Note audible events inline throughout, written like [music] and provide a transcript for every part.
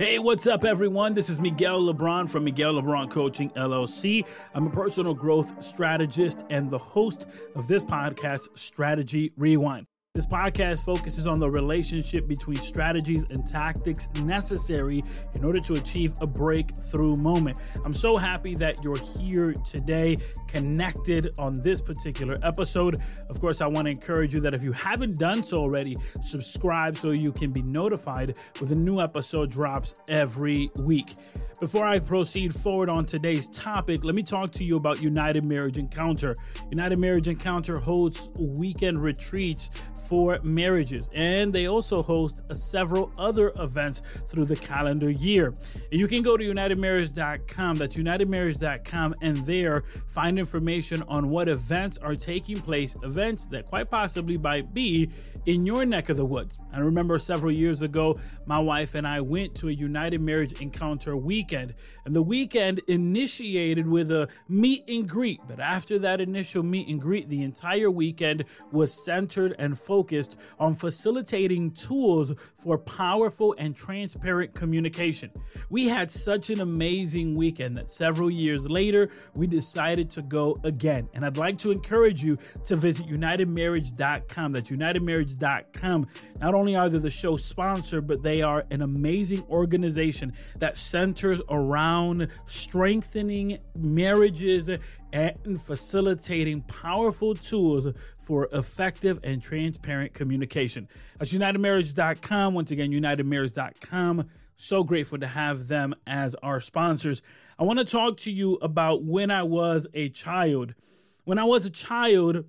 Hey, what's up, everyone? This is Miguel LeBron from Miguel LeBron Coaching LLC. I'm a personal growth strategist and the host of this podcast, Strategy Rewind. This podcast focuses on the relationship between strategies and tactics necessary in order to achieve a breakthrough moment. I'm so happy that you're here today, connected on this particular episode. Of course, I want to encourage you that if you haven't done so already, subscribe so you can be notified when a new episode drops every week. Before I proceed forward on today's topic, let me talk to you about United Marriage Encounter. United Marriage Encounter hosts weekend retreats for marriages, and they also host several other events through the calendar year. You can go to unitedmarriage.com, that's unitedmarriage.com, and there find information on what events are taking place, events that quite possibly might be in your neck of the woods. I remember several years ago, my wife and I went to a United Marriage Encounter weekend. And the weekend initiated with a meet and greet. But after that initial meet and greet, the entire weekend was centered and focused on facilitating tools for powerful and transparent communication. We had such an amazing weekend that several years later, we decided to go again. And I'd like to encourage you to visit unitedmarriage.com. That's unitedmarriage.com. Not only are they the show sponsor, but they are an amazing organization that centers around strengthening marriages and facilitating powerful tools for effective and transparent communication. That's UnitedMarriage.com. Once again, UnitedMarriage.com. So grateful to have them as our sponsors. I want to talk to you about when I was a child. When I was a child,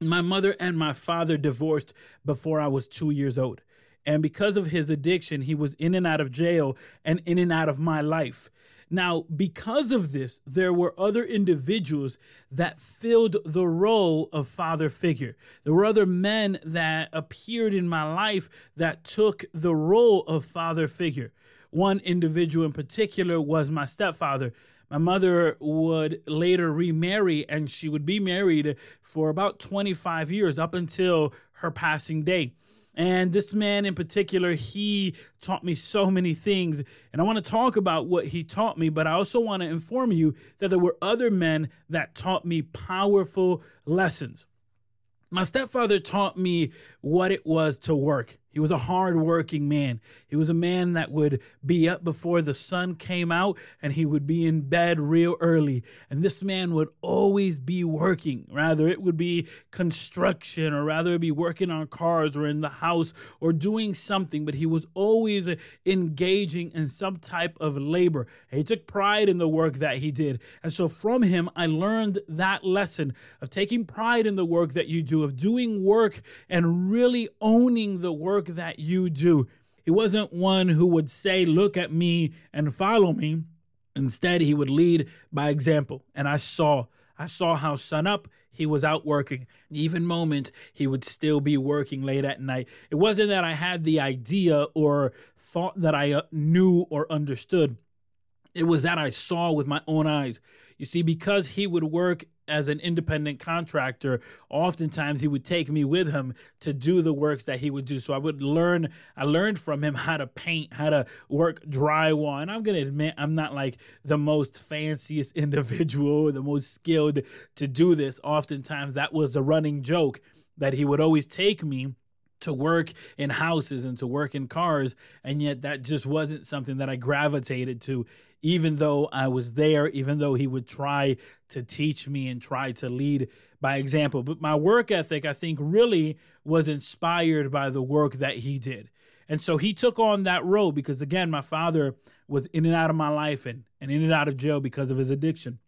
my mother and my father divorced before I was two years old. And because of his addiction, he was in and out of jail and in and out of my life. Now, because of this, there were other individuals that filled the role of father figure. There were other men that appeared in my life that took the role of father figure. One individual in particular was my stepfather. My mother would later remarry, and she would be married for about 25 years up until her passing day. And this man in particular, he taught me so many things. And I want to talk about what he taught me, but I also want to inform you that there were other men that taught me powerful lessons. My stepfather taught me what it was to work. He was a hard-working man. He was a man that would be up before the sun came out and he would be in bed real early. And this man would always be working. Rather, it would be construction or rather be working on cars or in the house or doing something, but he was always uh, engaging in some type of labor. He took pride in the work that he did. And so from him, I learned that lesson of taking pride in the work that you do, of doing work and really owning the work work that you do. He wasn't one who would say, Look at me and follow me. Instead, he would lead by example. And I saw. I saw how sun up he was out working. Even moment he would still be working late at night. It wasn't that I had the idea or thought that I uh, knew or understood. It was that I saw with my own eyes. You see, because he would work as an independent contractor, oftentimes he would take me with him to do the works that he would do. So I would learn, I learned from him how to paint, how to work drywall. And I'm going to admit, I'm not like the most fanciest [laughs] individual, the most skilled to do this. Oftentimes that was the running joke that he would always take me to work in houses and to work in cars. And yet that just wasn't something that I gravitated to, even though I was there, even though he would try to teach me and try to lead by example. But my work ethic, I think, really was inspired by the work that he did. And so he took on that role because, again, my father was in and out of my life and, and in and out of jail because of his addiction.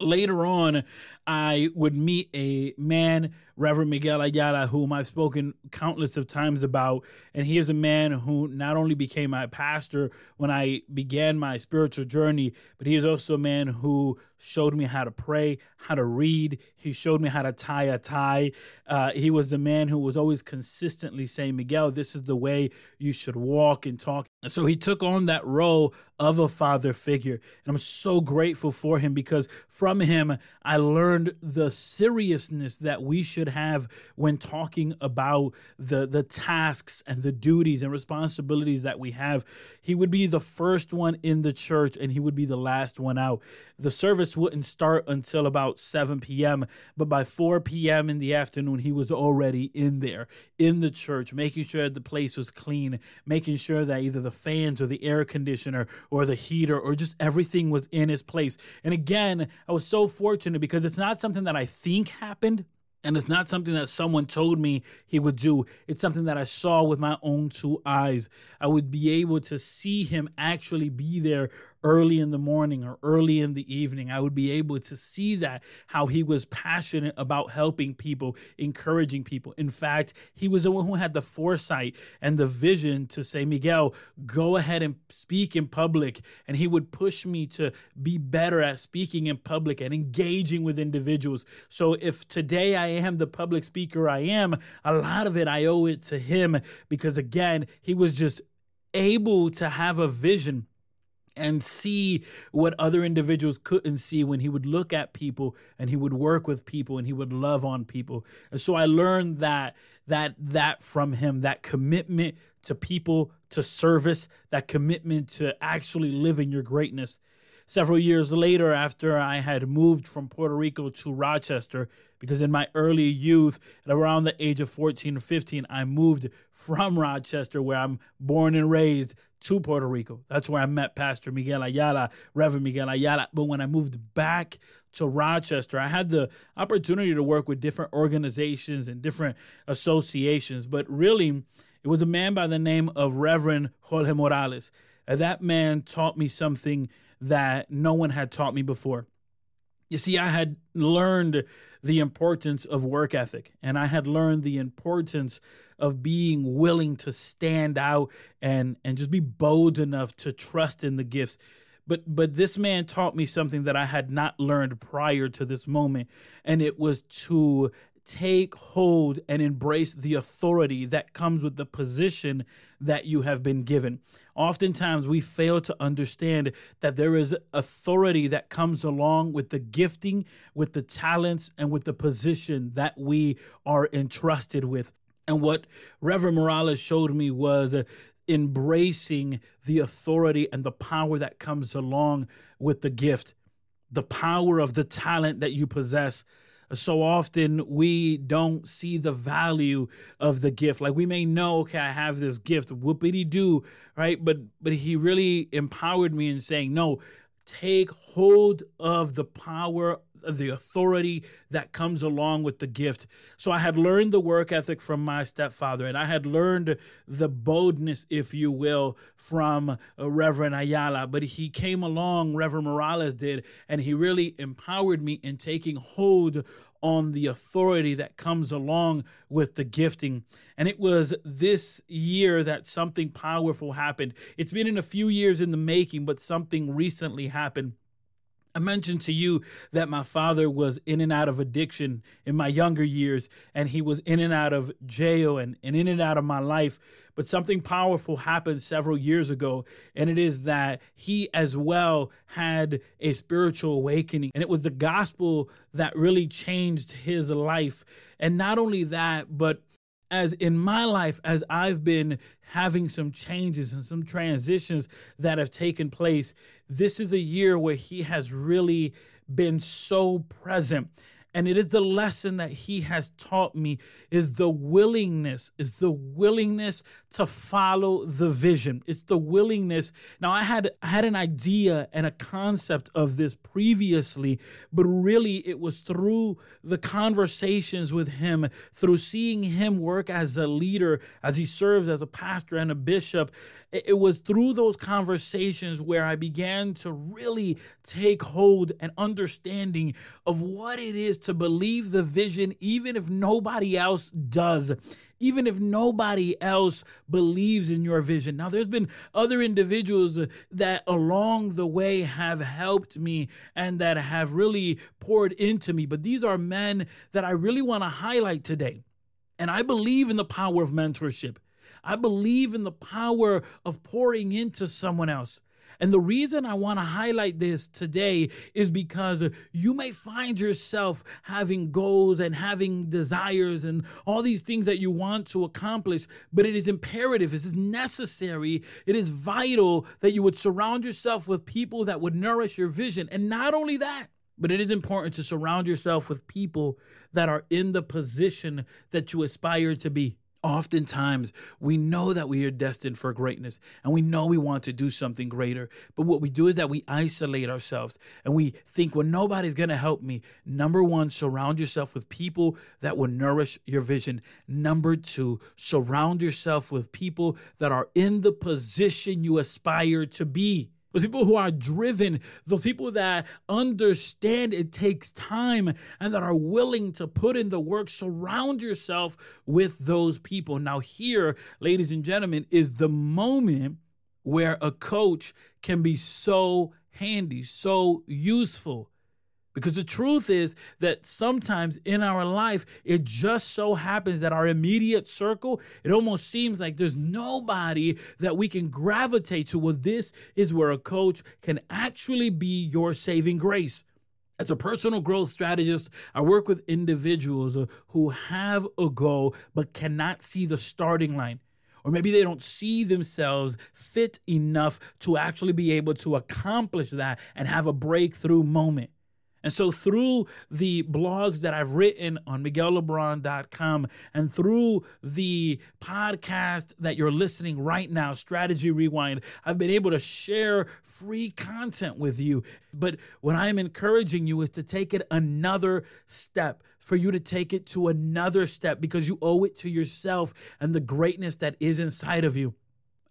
Later on, I would meet a man Reverend Miguel Ayala, whom I've spoken countless of times about. And he is a man who not only became my pastor when I began my spiritual journey, but he is also a man who showed me how to pray, how to read. He showed me how to tie a tie. Uh, he was the man who was always consistently saying, Miguel, this is the way you should walk and talk. And so he took on that role of a father figure. And I'm so grateful for him because from him, I learned the seriousness that we should have when talking about the the tasks and the duties and responsibilities that we have. He would be the first one in the church and he would be the last one out. The service wouldn't start until about 7 p.m., but by 4 p.m. in the afternoon, he was already in there in the church, making sure the place was clean, making sure that either the fans or the air conditioner or the heater or just everything was in its place. And again, I was so fortunate because it's not something that I think happened. And it's not something that someone told me he would do. It's something that I saw with my own two eyes. I would be able to see him actually be there early in the morning or early in the evening. I would be able to see that, how he was passionate about helping people, encouraging people. In fact, he was the one who had the foresight and the vision to say, Miguel, go ahead and speak in public. And he would push me to be better at speaking in public and engaging with individuals. So if today I am the public speaker I am, a lot of it I owe it to him because, again, he was just able to have a vision and see what other individuals couldn't see when he would look at people and he would work with people and he would love on people. And so I learned that that that from him, that commitment to people, to service, that commitment to actually living your greatness. Several years later, after I had moved from Puerto Rico to Rochester, because in my early youth, at around the age of 14 or 15, I moved from Rochester, where I'm born and raised, to Puerto Rico. That's where I met Pastor Miguel Ayala, Reverend Miguel Ayala. But when I moved back to Rochester, I had the opportunity to work with different organizations and different associations. But really, it was a man by the name of Reverend Jorge Morales. That man taught me something that no one had taught me before. You see, I had learned the importance of work ethic and I had learned the importance of being willing to stand out and and just be bold enough to trust in the gifts. But but this man taught me something that I had not learned prior to this moment and it was to take hold and embrace the authority that comes with the position that you have been given. Oftentimes, we fail to understand that there is authority that comes along with the gifting, with the talents, and with the position that we are entrusted with. And what Reverend Morales showed me was uh, embracing the authority and the power that comes along with the gift, the power of the talent that you possess so often we don't see the value of the gift. Like we may know, okay, I have this gift, whoopity do, right? But but he really empowered me in saying, no, take hold of the power the authority that comes along with the gift. So I had learned the work ethic from my stepfather, and I had learned the boldness, if you will, from uh, Reverend Ayala. But he came along, Reverend Morales did, and he really empowered me in taking hold on the authority that comes along with the gifting. And it was this year that something powerful happened. It's been in a few years in the making, but something recently happened. I mentioned to you that my father was in and out of addiction in my younger years, and he was in and out of jail and, and in and out of my life. But something powerful happened several years ago, and it is that he as well had a spiritual awakening. And it was the gospel that really changed his life. And not only that, but as in my life, as I've been having some changes and some transitions that have taken place, this is a year where he has really been so present and it is the lesson that he has taught me is the willingness is the willingness to follow the vision. It's the willingness. Now i had I had an idea and a concept of this previously but really it was through the conversations with him through seeing him work as a leader as he serves as a pastor and a bishop it was through those conversations where I began to really take hold and understanding of what it is to believe the vision, even if nobody else does even if nobody else believes in your vision. Now, there's been other individuals that along the way have helped me and that have really poured into me, but these are men that I really want to highlight today. And I believe in the power of mentorship. I believe in the power of pouring into someone else. And the reason I want to highlight this today is because you may find yourself having goals and having desires and all these things that you want to accomplish, but it is imperative, it is necessary, it is vital that you would surround yourself with people that would nourish your vision. And not only that, but it is important to surround yourself with people that are in the position that you aspire to be. Oftentimes, we know that we are destined for greatness and we know we want to do something greater. But what we do is that we isolate ourselves and we think, well, nobody's going to help me. Number one, surround yourself with people that will nourish your vision. Number two, surround yourself with people that are in the position you aspire to be those people who are driven, those people that understand it takes time and that are willing to put in the work. Surround yourself with those people. Now, here, ladies and gentlemen, is the moment where a coach can be so handy, so useful. Because the truth is that sometimes in our life, it just so happens that our immediate circle, it almost seems like there's nobody that we can gravitate to. Well, this is where a coach can actually be your saving grace. As a personal growth strategist, I work with individuals who have a goal but cannot see the starting line or maybe they don't see themselves fit enough to actually be able to accomplish that and have a breakthrough moment. And so, through the blogs that I've written on MiguelLeBron.com and through the podcast that you're listening right now, Strategy Rewind, I've been able to share free content with you. But what I'm encouraging you is to take it another step, for you to take it to another step because you owe it to yourself and the greatness that is inside of you.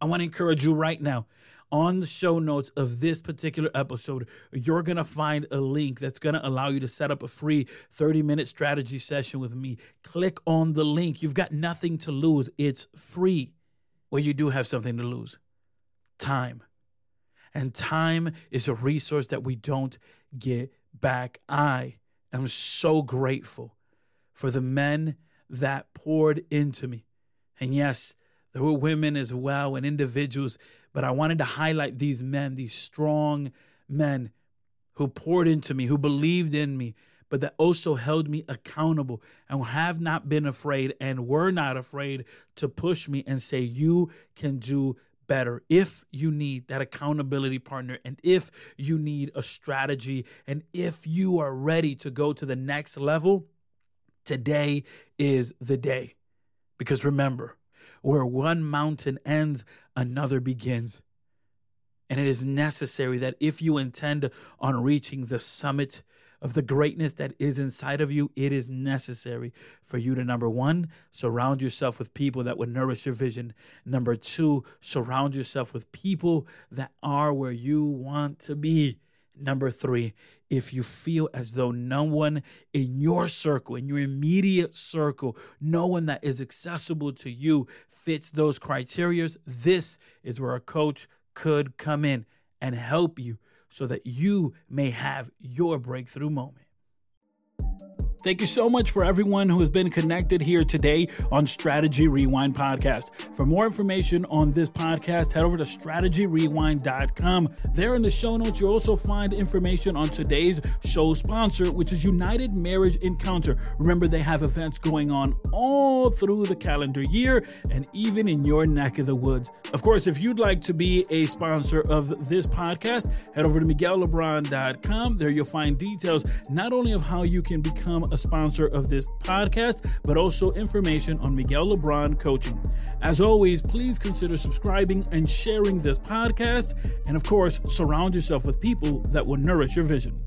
I want to encourage you right now on the show notes of this particular episode, you're going to find a link that's going to allow you to set up a free 30 minute strategy session with me. Click on the link. You've got nothing to lose, it's free. Well, you do have something to lose time. And time is a resource that we don't get back. I am so grateful for the men that poured into me. And yes, there were women as well and individuals but I wanted to highlight these men, these strong men who poured into me, who believed in me, but that also held me accountable and have not been afraid and were not afraid to push me and say, You can do better. If you need that accountability partner, and if you need a strategy, and if you are ready to go to the next level, today is the day. Because remember, where one mountain ends, another begins. And it is necessary that if you intend on reaching the summit of the greatness that is inside of you, it is necessary for you to number one, surround yourself with people that would nourish your vision. Number two, surround yourself with people that are where you want to be. Number three, if you feel as though no one in your circle, in your immediate circle, no one that is accessible to you fits those criterias, this is where a coach could come in and help you so that you may have your breakthrough moment. Thank you so much for everyone who has been connected here today on Strategy Rewind Podcast. For more information on this podcast, head over to strategyrewind.com. There in the show notes, you'll also find information on today's show sponsor, which is United Marriage Encounter. Remember, they have events going on all through the calendar year and even in your neck of the woods. Of course, if you'd like to be a sponsor of this podcast, head over to MiguelLeBron.com. There you'll find details not only of how you can become sponsor of this podcast, but also information on Miguel LeBron coaching. As always, please consider subscribing and sharing this podcast. And of course, surround yourself with people that will nourish your vision.